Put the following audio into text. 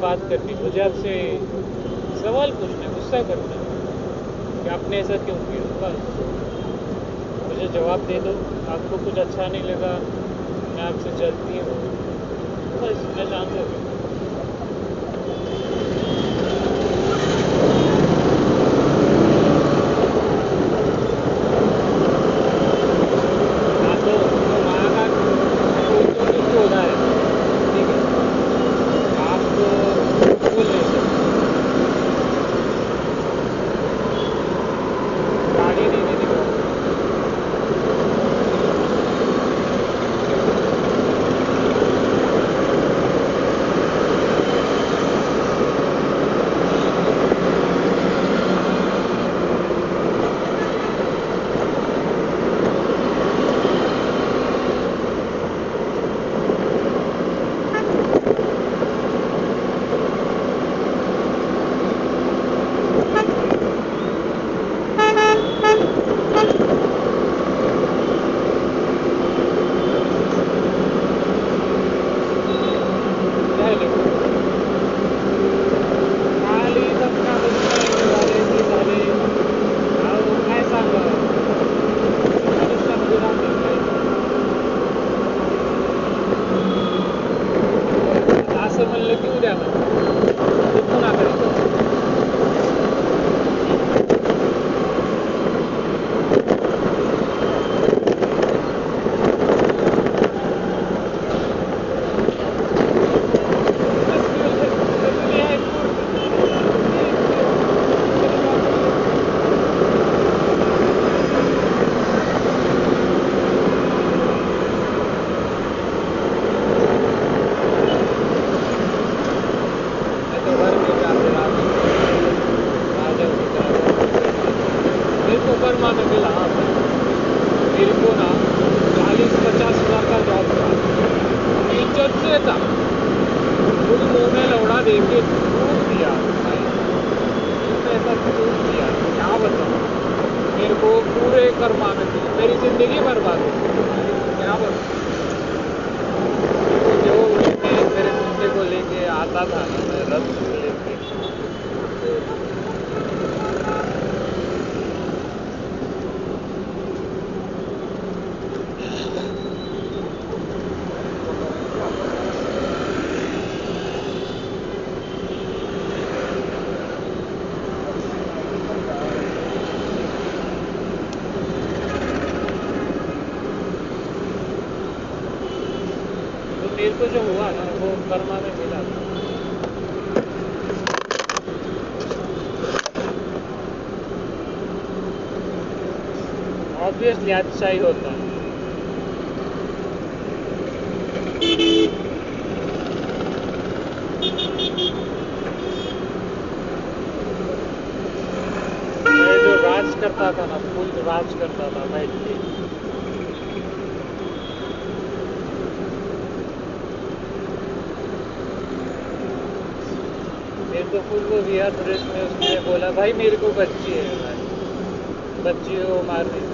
बात करनी मुझे आपसे सवाल पूछना गुस्सा करना कि आपने ऐसा क्यों किया? बस। मुझे जवाब दे दो। आपको कुछ अच्छा नहीं लगा, मैं आपसे जलती हूँ। बस, मैं जानता हूँ। वर्मा ने था। ऑब्वियसली अच्छा ही होता। दिया सुरेश उसने बोला भाई मेरे को बच्ची है भाई बच्ची को मार दी।